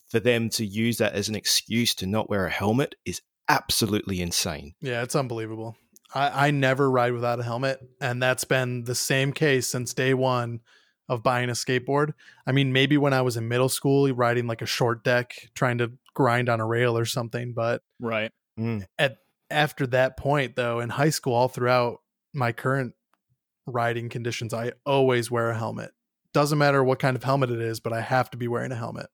for them to use that as an excuse to not wear a helmet is absolutely insane. Yeah, it's unbelievable. I, I never ride without a helmet, and that's been the same case since day one of buying a skateboard. I mean, maybe when I was in middle school, riding like a short deck, trying to grind on a rail or something, but right Mm. at after that point though in high school all throughout my current riding conditions i always wear a helmet doesn't matter what kind of helmet it is but i have to be wearing a helmet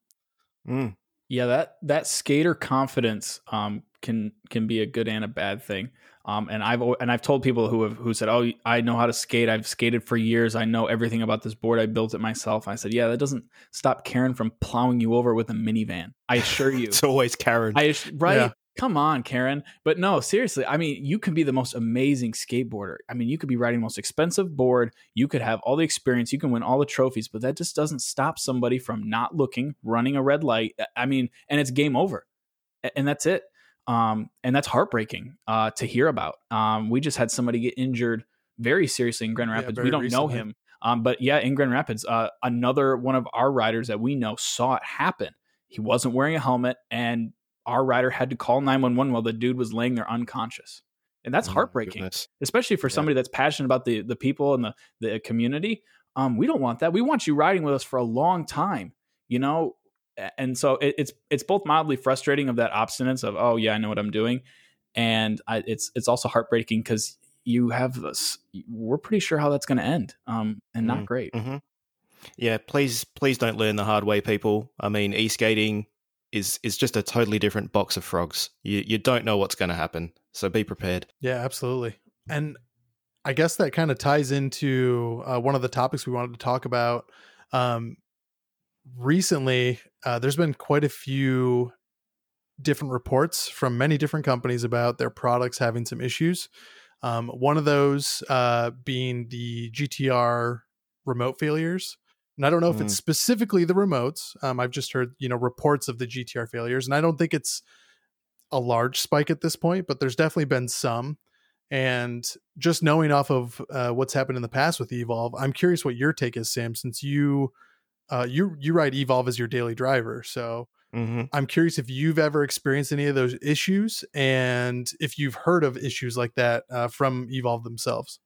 Mm. Yeah, that that skater confidence um, can can be a good and a bad thing. Um, and I've and I've told people who have who said, "Oh, I know how to skate. I've skated for years. I know everything about this board. I built it myself." I said, "Yeah, that doesn't stop Karen from plowing you over with a minivan. I assure (laughs) you." It's always Karen. I right. Yeah. Come on, Karen. But no, seriously. I mean, you can be the most amazing skateboarder. I mean, you could be riding the most expensive board. You could have all the experience. You can win all the trophies, but that just doesn't stop somebody from not looking, running a red light. I mean, and it's game over, and that's it. Um, and that's heartbreaking uh, to hear about. Um, we just had somebody get injured very seriously in Grand Rapids. very we don't know him, um, but yeah, in Grand Rapids, uh, another one of our riders that we know saw it happen. He wasn't wearing a helmet, and our rider had to call 911 while the dude was laying there unconscious. And that's Oh heartbreaking, goodness. especially for Yeah. somebody that's passionate about the, the people and the, the community. Um, we don't want that. We want you riding with us for a long time, you know? A- And so it, it's it's both mildly frustrating of that obstinance of oh yeah I know what I'm doing, and I, it's it's also heartbreaking because you have this we're pretty sure how that's going to end um and not Mm, great hmm Yeah, please, please don't learn the hard way, people. I mean, e-skating is is just a totally different box of frogs. You you don't know what's going to happen, so be prepared. yeah absolutely and i guess that kind of ties into uh, one of the topics we wanted to talk about um, recently uh, there's been quite a few different reports from many different companies about their products having some issues. Um, one of those uh, being the GTR remote failures. And I don't know if it's specifically the remotes. Um, I've just heard you know reports of the GTR failures, and I don't think it's a large spike at this point, but there's definitely been some. And just knowing off of uh, what's happened in the past with Evolve, I'm curious what your take is, Sam, since you uh, you you ride Evolve as your daily driver. So hmm I'm curious if you've ever experienced any of those issues, and if you've heard of issues like that uh, from Evolve themselves.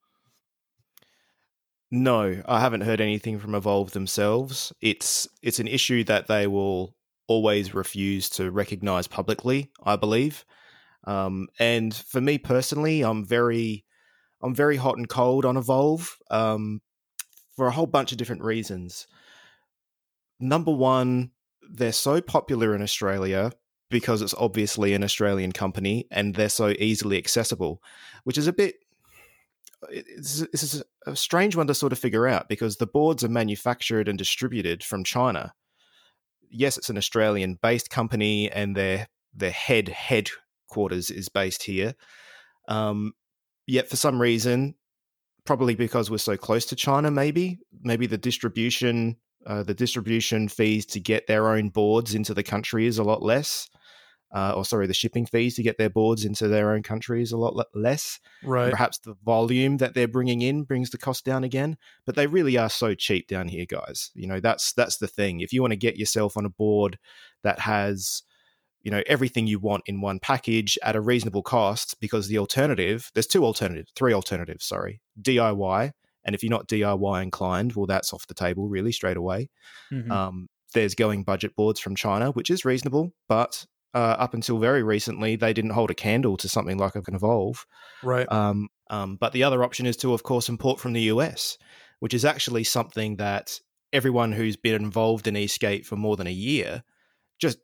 No, I haven't heard anything from Evolve themselves. It's it's an issue that they will always refuse to recognize publicly, I believe. Um, and for me personally, I'm very I'm very hot and cold on Evolve um, for a whole bunch of different reasons. Number one, they're so popular in Australia because it's obviously an Australian company and they're so easily accessible, which is a bit This is a strange one to sort of figure out because the boards are manufactured and distributed from China. Yes, it's an Australian based company and their their head headquarters is based here. Um, yet for some reason, probably because we're so close to China, maybe maybe the distribution uh, the distribution fees to get their own boards into the country is a lot less. Uh, or sorry, the shipping fees to get their boards into their own country is a lot le- less. Right. Perhaps the volume that they're bringing in brings the cost down again, but they really are so cheap down here, guys. You know, that's that's the thing. If you want to get yourself on a board that has, you know, everything you want in one package at a reasonable cost, because the alternative, there's two alternatives, three alternatives, sorry, DIY, and if you're not DIY inclined, well, that's off the table really straight away. Mhm. Um, there's going budget boards from China, which is reasonable, but uh, up until very recently, they didn't hold a candle to something like an Evolve. Right. Um, um, but the other option is to, of course, import from the US, which is actually something that everyone who's been involved in e-skate for more than a year, just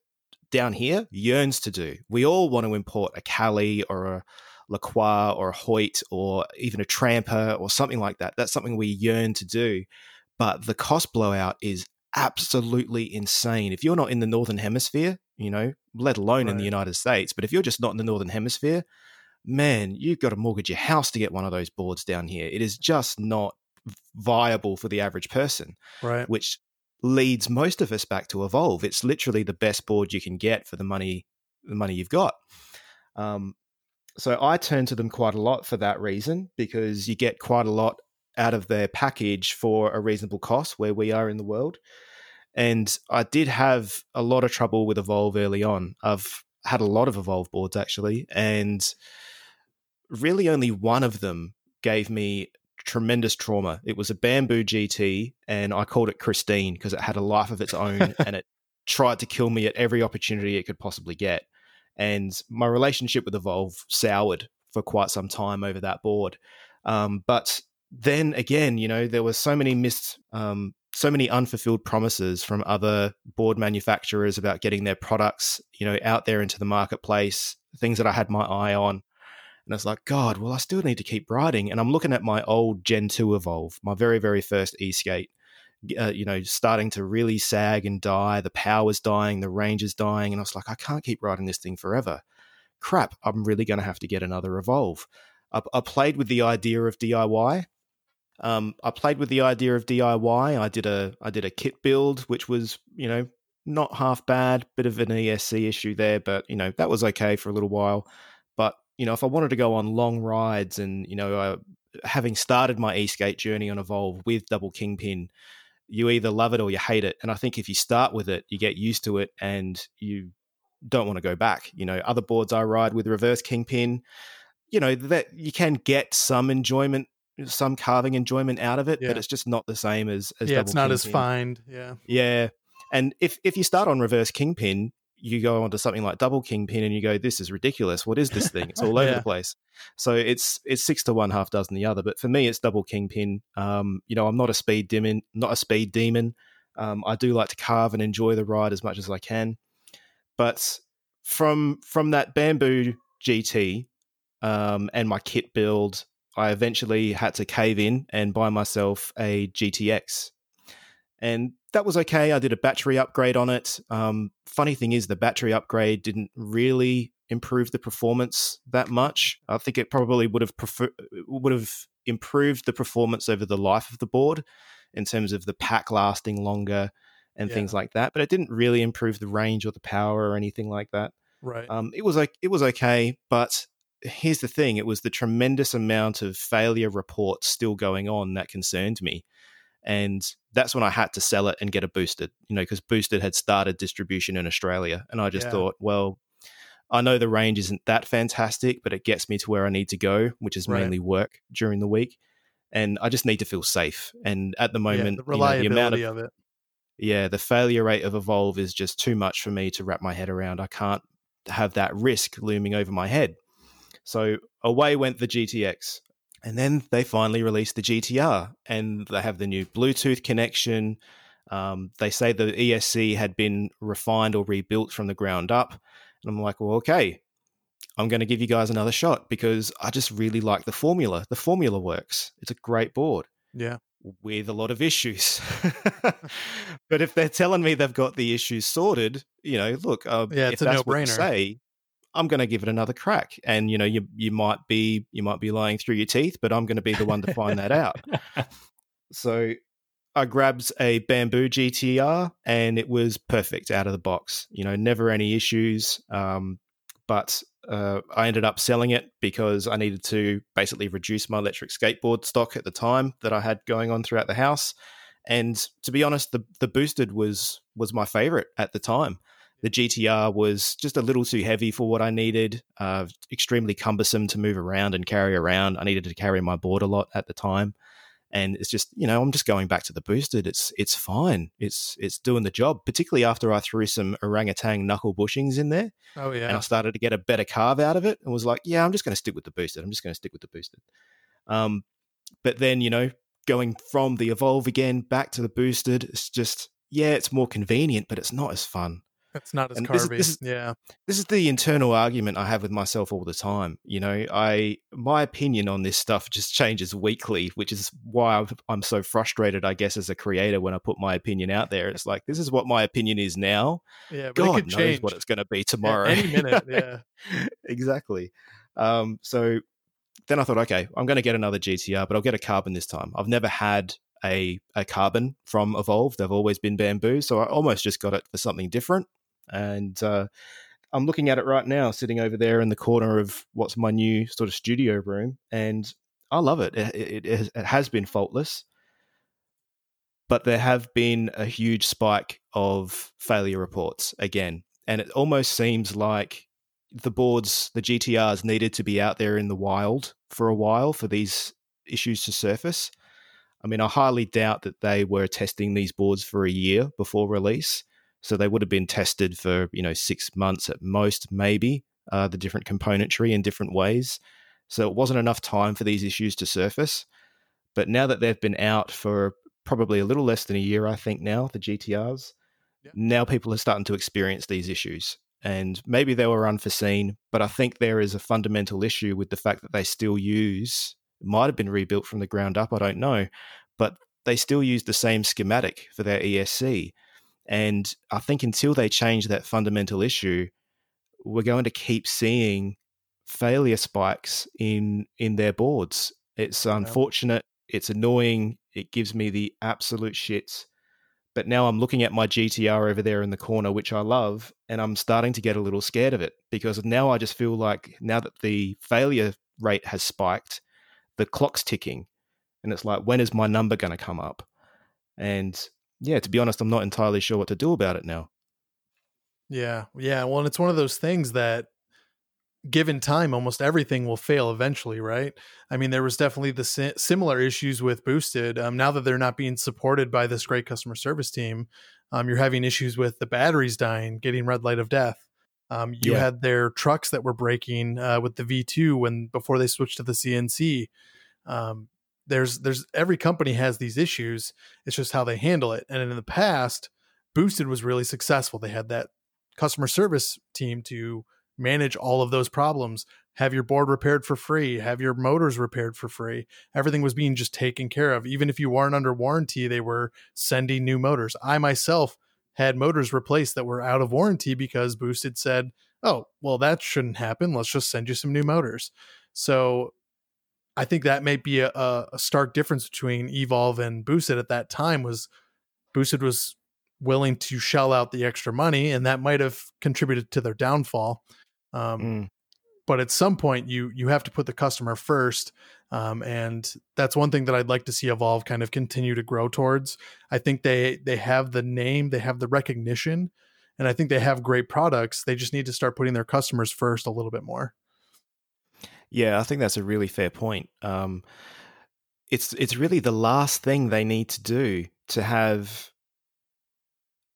down here, yearns to do. We all want to import a Kaly or a Lacroix or a Hoyt or even a Trampa or something like that. That's something we yearn to do. But the cost blowout is absolutely insane. If you're not in the Northern Hemisphere, you know, let alone in the United States, but if you're just not in the Northern Hemisphere, man, you've got to mortgage your house to get one of those boards down here. It is just not viable for the average person, right. which leads most of us back to Evolve. It's literally the best board you can get for the money the money you've got. Um, So I turn to them quite a lot for that reason because you get quite a lot out of their package for a reasonable cost where we are in the world. And I did have a lot of trouble with Evolve early on. I've had a lot of Evolve boards actually, and really only one of them gave me tremendous trauma. It was a bamboo GT, and I called it Christine because it had a life of its own (laughs) and it tried to kill me at every opportunity it could possibly get. And my relationship with Evolve soured for quite some time over that board. Um, but then again, you know, there were so many missed, um, so many unfulfilled promises from other board manufacturers about getting their products, you know, out there into the marketplace, things that I had my eye on. And I was like, God, well, I still need to keep riding. And I'm looking at my old Gen 2 Evolve, my very, very first e skate, uh, you know, starting to really sag and die. The power's dying, the range is dying. And I was like, I can't keep riding this thing forever. Crap, I'm really going to have to get another Evolve. I, I played with the idea of DIY. Um, I played with the idea of DIY. I did a I did a kit build, which was you know not half bad. Bit of an ESC issue there, but you know that was okay for a little while. But you know, if I wanted to go on long rides and, you know, having started my e-skate journey on Evolve with Double Kingpin, you either love it or you hate it. And I think if you start with it, you get used to it and you don't want to go back. You know, other boards I ride with reverse Kingpin, you know, that you can get some enjoyment, some carving enjoyment out of it, Yeah. but it's just not the same as, as yeah, it's not as Kingpin. fined. Yeah. Yeah. And if if you start on reverse kingpin, you go onto something like double kingpin and you go, This is ridiculous. What is this thing? It's all (laughs) over Yeah. the place. So it's it's six to one, half dozen the other. But for me it's double kingpin. Um, you know, I'm not a speed demon not a speed demon. Um, I do like to carve and enjoy the ride as much as I can. But from from that bamboo GT um, and my kit build, I eventually had to cave in and buy myself a GTX and that was okay. I did a battery upgrade on it. Um, funny thing is, the battery upgrade didn't really improve the performance that much. I think it probably would have prefer- would have improved the performance over the life of the board in terms of the pack lasting longer and Yeah. things like that. But it didn't really improve the range or the power or anything like that. Right. Um, it was like it was okay, but here's the thing: it was the tremendous amount of failure reports still going on that concerned me, and that's when I had to sell it and get a boosted. You know, because boosted had started distribution in Australia, and I just Yeah. thought, well, I know the range isn't that fantastic, but it gets me to where I need to go, which is Right. mainly work during the week, and I just need to feel safe. And at the yeah, moment, the you know, the amount reliability of of it. yeah, the failure rate of Evolve is just too much for me to wrap my head around. I can't have that risk looming over my head. So away went the GTX. And then they finally released the GTR and they have the new Bluetooth connection. Um, they say the ESC had been refined or rebuilt from the ground up. And I'm like, well, okay, I'm going to give you guys another shot because I just really like the formula. The formula works. It's a great board Yeah. with a lot of issues. (laughs) but if they're telling me they've got the issues sorted, you know, look, uh, Yeah, if it's a that's no-brainer. say, I'm going to give it another crack. And you know, you you might be you might be lying through your teeth, but I'm going to be the one to find that out. So I grabbed a bamboo GTR and it was perfect out of the box. You know, never any issues. Um, but uh, I ended up selling it because I needed to basically reduce my electric skateboard stock at the time that I had going on throughout the house. And to be honest, the the boosted was was my favorite at the time. The GTR was just a little too heavy for what I needed. Uh, extremely cumbersome to move around and carry around. I needed to carry my board a lot at the time and it's just you know I'm just going back to the boosted. It's it's fine. It's it's doing the job. Particularly after I threw some Orangatang knuckle bushings in there, Oh yeah. and I started to get a better carve out of it, and was like, yeah, I'm just going to stick with the boosted. I'm just going to stick with the boosted. Um, but then you know going from the evolve again back to the boosted, it's just yeah, it's more convenient, but it's not as fun It's not as and this is- this is- yeah. this is the internal argument I have with myself all the time. You know, I my opinion on this stuff just changes weekly, which is why I'm, I'm so frustrated. I guess as a creator, when I put my opinion out there, it's like this is what my opinion is now. Yeah. But God it could knows change what it's going to be at tomorrow, any minute. (laughs) Yeah. exactly. Um, so then I thought, okay, I'm going to get another GTR, but I'll get a carbon this time. I've never had a a carbon from Evolve. They've always been bamboo, so I almost just got it for something different. And uh, I'm looking at it right now, sitting over there in the corner of what's my new sort of studio room, and I love it. It, it, it, it has been faultless, but there have been a huge spike of failure reports again, and it almost seems like the boards, the GTRs, needed to be out there in the wild for a while for these issues to surface. I mean, I highly doubt that they were testing these boards for a year before release. So they would have been tested for, you know, six months at most, maybe, uh, the different componentry in different ways. So it wasn't enough time for these issues to surface. But now that they've been out for probably a little less than a year, I think now, the GTRs, yeah. now people are starting to experience these issues. And maybe they were unforeseen, but I think there is a fundamental issue with the fact that they still use, might have been rebuilt from the ground up, I don't know, but they still use the same schematic for their ESC. And I think until they change that fundamental issue, we're going to keep seeing failure spikes in in their boards. It's unfortunate. It's annoying. It gives me the absolute shits. But now I'm looking at my GTR over there in the corner, which I love, and I'm starting to get a little scared of it because now I just feel like now that the failure rate has spiked, the clock's ticking. And it's like, when is my number going to come up? And yeah, to be honest, I'm not entirely sure what to do about it now. Yeah. Yeah. Well, and it's one of those things that given time, almost everything will fail eventually, right? I mean, there was definitely the si- similar issues with Boosted. Um, now that they're not being supported by this great customer service team, um, you're having issues with the batteries dying, getting red light of death. Um, you yeah. had their trucks that were breaking uh, with the V2 when before they switched to the CNC. Um, there's there's every company has these issues. It's just how they handle it. And in the past, Boosted was really successful. They had that customer service team to manage all of those problems. Have your board repaired for free. Have your motors repaired for free. Everything was being just taken care of. Even if you weren't under warranty, they were sending new motors. I myself had motors replaced that were out of warranty because Boosted said, "Oh, well, that shouldn't happen. Let's just send you some new motors." So I think that may be a, a stark difference between Evolve and Boosted at that time. Was Boosted was willing to shell out the extra money, and that might have contributed to their downfall. Um, mm. But at some point, you you have to put the customer first, um, and that's one thing that I'd like to see Evolve kind of continue to grow towards. I think they they have the name, they have the recognition, and I think they have great products. They just need to start putting their customers first a little bit more. Yeah, I think that's a really fair point. Um, it's it's really the last thing they need to do to have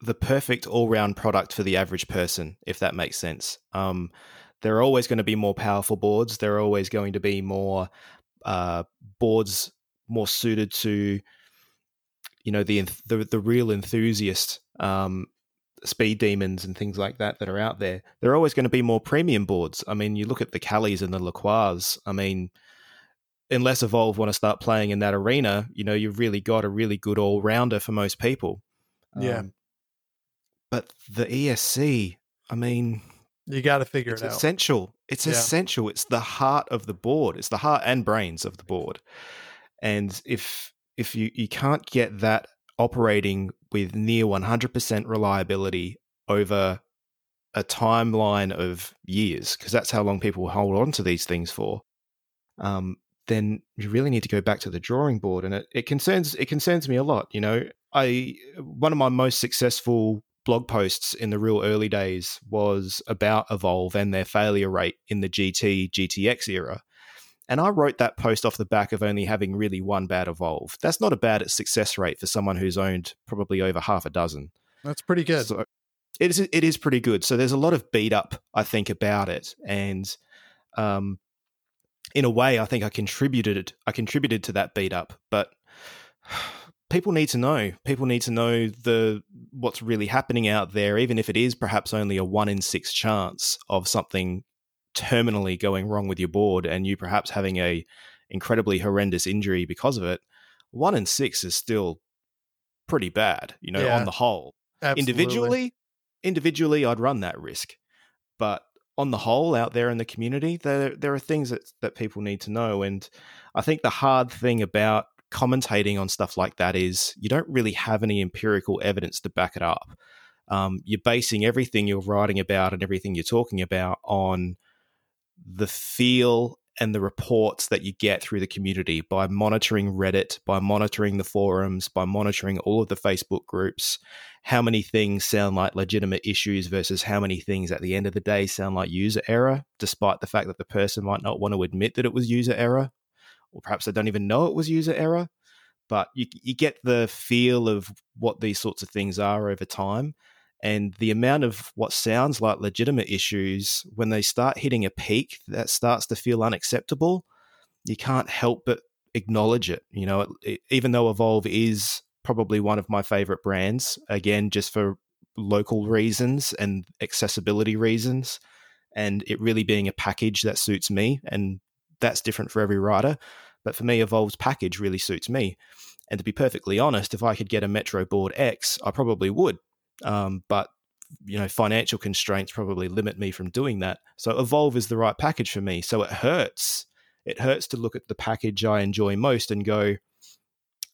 the perfect all round product for the average person, if that makes sense. Um, there are always going to be more powerful boards. There are always going to be more uh, boards more suited to, you know, the the, the real enthusiast um, speed demons and things like that that are out there, there are always going to be more premium boards. I mean, you look at the Kalys and the Lacroix. I mean, unless Evolve want to start playing in that arena, you know, you've really got a really good all rounder for most people. Yeah. Um, but the ESC, I mean, you got to figure it out. It's essential. It's yeah. essential. It's the heart of the board. It's the heart and brains of the board. And if if you you can't get that operating with near 100% reliability over a timeline of years, because that's how long people hold on to these things for, um, then you really need to go back to the drawing board. And it, it concerns it concerns me a lot. You know, I one of my most successful blog posts in the real early days was about Evolve and their failure rate in the GT GTX era. And I wrote that post off the back of only having really one bad evolve. That's not a bad success rate for someone who's owned probably over half a dozen. That's pretty good. So it is it is pretty good. So there's a lot of beat up, I think, about it. And um in a way I think I contributed I contributed to that beat up. But (sighs) people need to know. People need to know the what's really happening out there, even if it is perhaps only a one in six chance of something terminally going wrong with your board and you perhaps having a incredibly horrendous injury because of it, one in six is still pretty bad, you know, yeah, on the whole. Absolutely. Individually, individually I'd run that risk. But on the whole out there in the community, there there are things that that people need to know. And I think the hard thing about commentating on stuff like that is you don't really have any empirical evidence to back it up. um, you're basing everything you're writing about and everything you're talking about on the feel and the reports that you get through the community by monitoring Reddit, by monitoring the forums, by monitoring all of the Facebook groups, how many things sound like legitimate issues versus how many things at the end of the day sound like user error, despite the fact that the person might not want to admit that it was user error, or perhaps they don't even know it was user error. But you, you get the feel of what these sorts of things are over time. And the amount of what sounds like legitimate issues, when they start hitting a peak that starts to feel unacceptable, you can't help but acknowledge it. You know, it, even though Evolve is probably one of my favorite brands, again, just for local reasons and accessibility reasons, and it really being a package that suits me. And that's different for every rider But for me, Evolve's package really suits me. And to be perfectly honest, if I could get a Metroboard X, I probably would um, but you know, financial constraints probably limit me from doing that. So Evolve is the right package for me. So it hurts. It hurts to look at the package I enjoy most and go,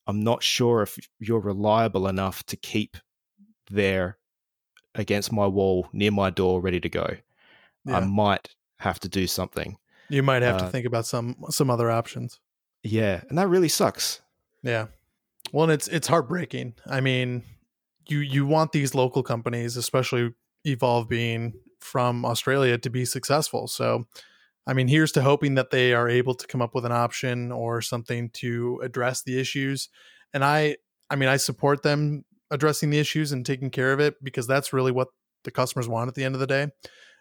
I'm not sure if you're reliable enough to keep there against my wall near my door ready to go. Yeah. I might have to do something. You might have uh, to think about some some other options. Yeah, and that really sucks. Yeah. Well, and it's it's heartbreaking. I mean, you you want these local companies, especially Evolve being from Australia, to be successful. So, I mean, here's to hoping that they are able to come up with an option or something to address the issues. And I, I mean, I support them addressing the issues and taking care of it because that's really what the customers want at the end of the day.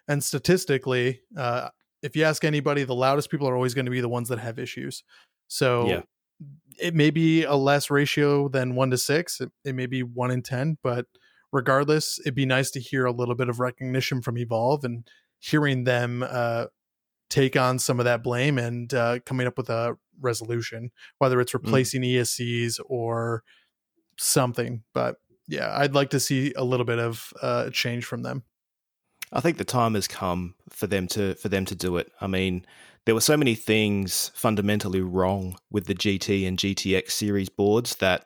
And statistically, uh, if you ask anybody, the loudest people are always going to be the ones that have issues. So yeah it may be a less ratio than one to six. It, it, may be one in 10, but regardless, it'd be nice to hear a little bit of recognition from Evolve and hearing them uh, take on some of that blame and uh, coming up with a resolution, whether it's mm. replacing mm. ESCs or something. But yeah, I'd like to see a little bit of uh, change from them. I think the time has come for them to for them to do it. I mean, there were so many things fundamentally wrong with the GT and GTX series boards that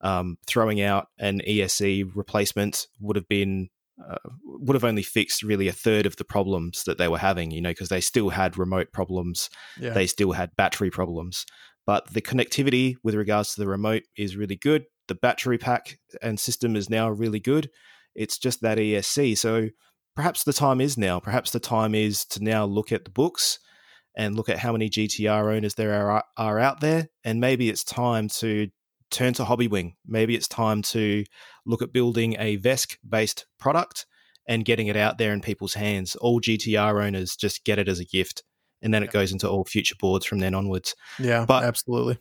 um, throwing out an ESC replacement would have been uh, would have only fixed really a third of the problems that they were having. You know, because they still had remote problems, yeah. they still had battery problems, but the connectivity with regards to the remote is really good. The battery pack and system is now really good. It's just that ESC. So perhaps the time is now. Perhaps the time is to now look at the books and look at how many GTR owners there are, are out there. And maybe it's time to turn to Hobbywing. Maybe it's time to look at building a VESC based product and getting it out there in people's hands. All GTR owners just get it as a gift. And then it goes into all future boards from then onwards. Yeah, but absolutely.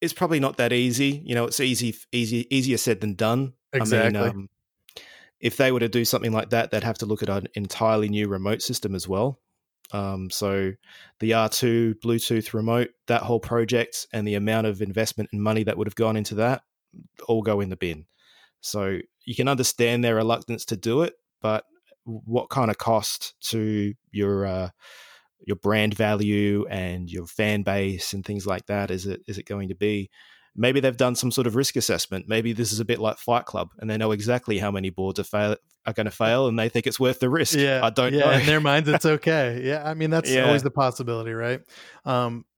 It's probably not that easy. You know, it's easy, easy, easier said than done. Exactly. I mean, um, if they were to do something like that, they'd have to look at an entirely new remote system as well. Um, so the R2 Bluetooth remote, that whole project, and the amount of investment and money that would have gone into that, all go in the bin. So you can understand their reluctance to do it, but what kind of cost to your uh, your brand value and your fan base and things like that is it is it going to be? Maybe they've done some sort of risk assessment. Maybe this is a bit like Fight Club, and they know exactly how many boards are fail are going to fail, and they think it's worth the risk. Yeah, I don't yeah, know. In their minds, it's (laughs) okay. Yeah, I mean that's yeah. always the possibility, right? Um,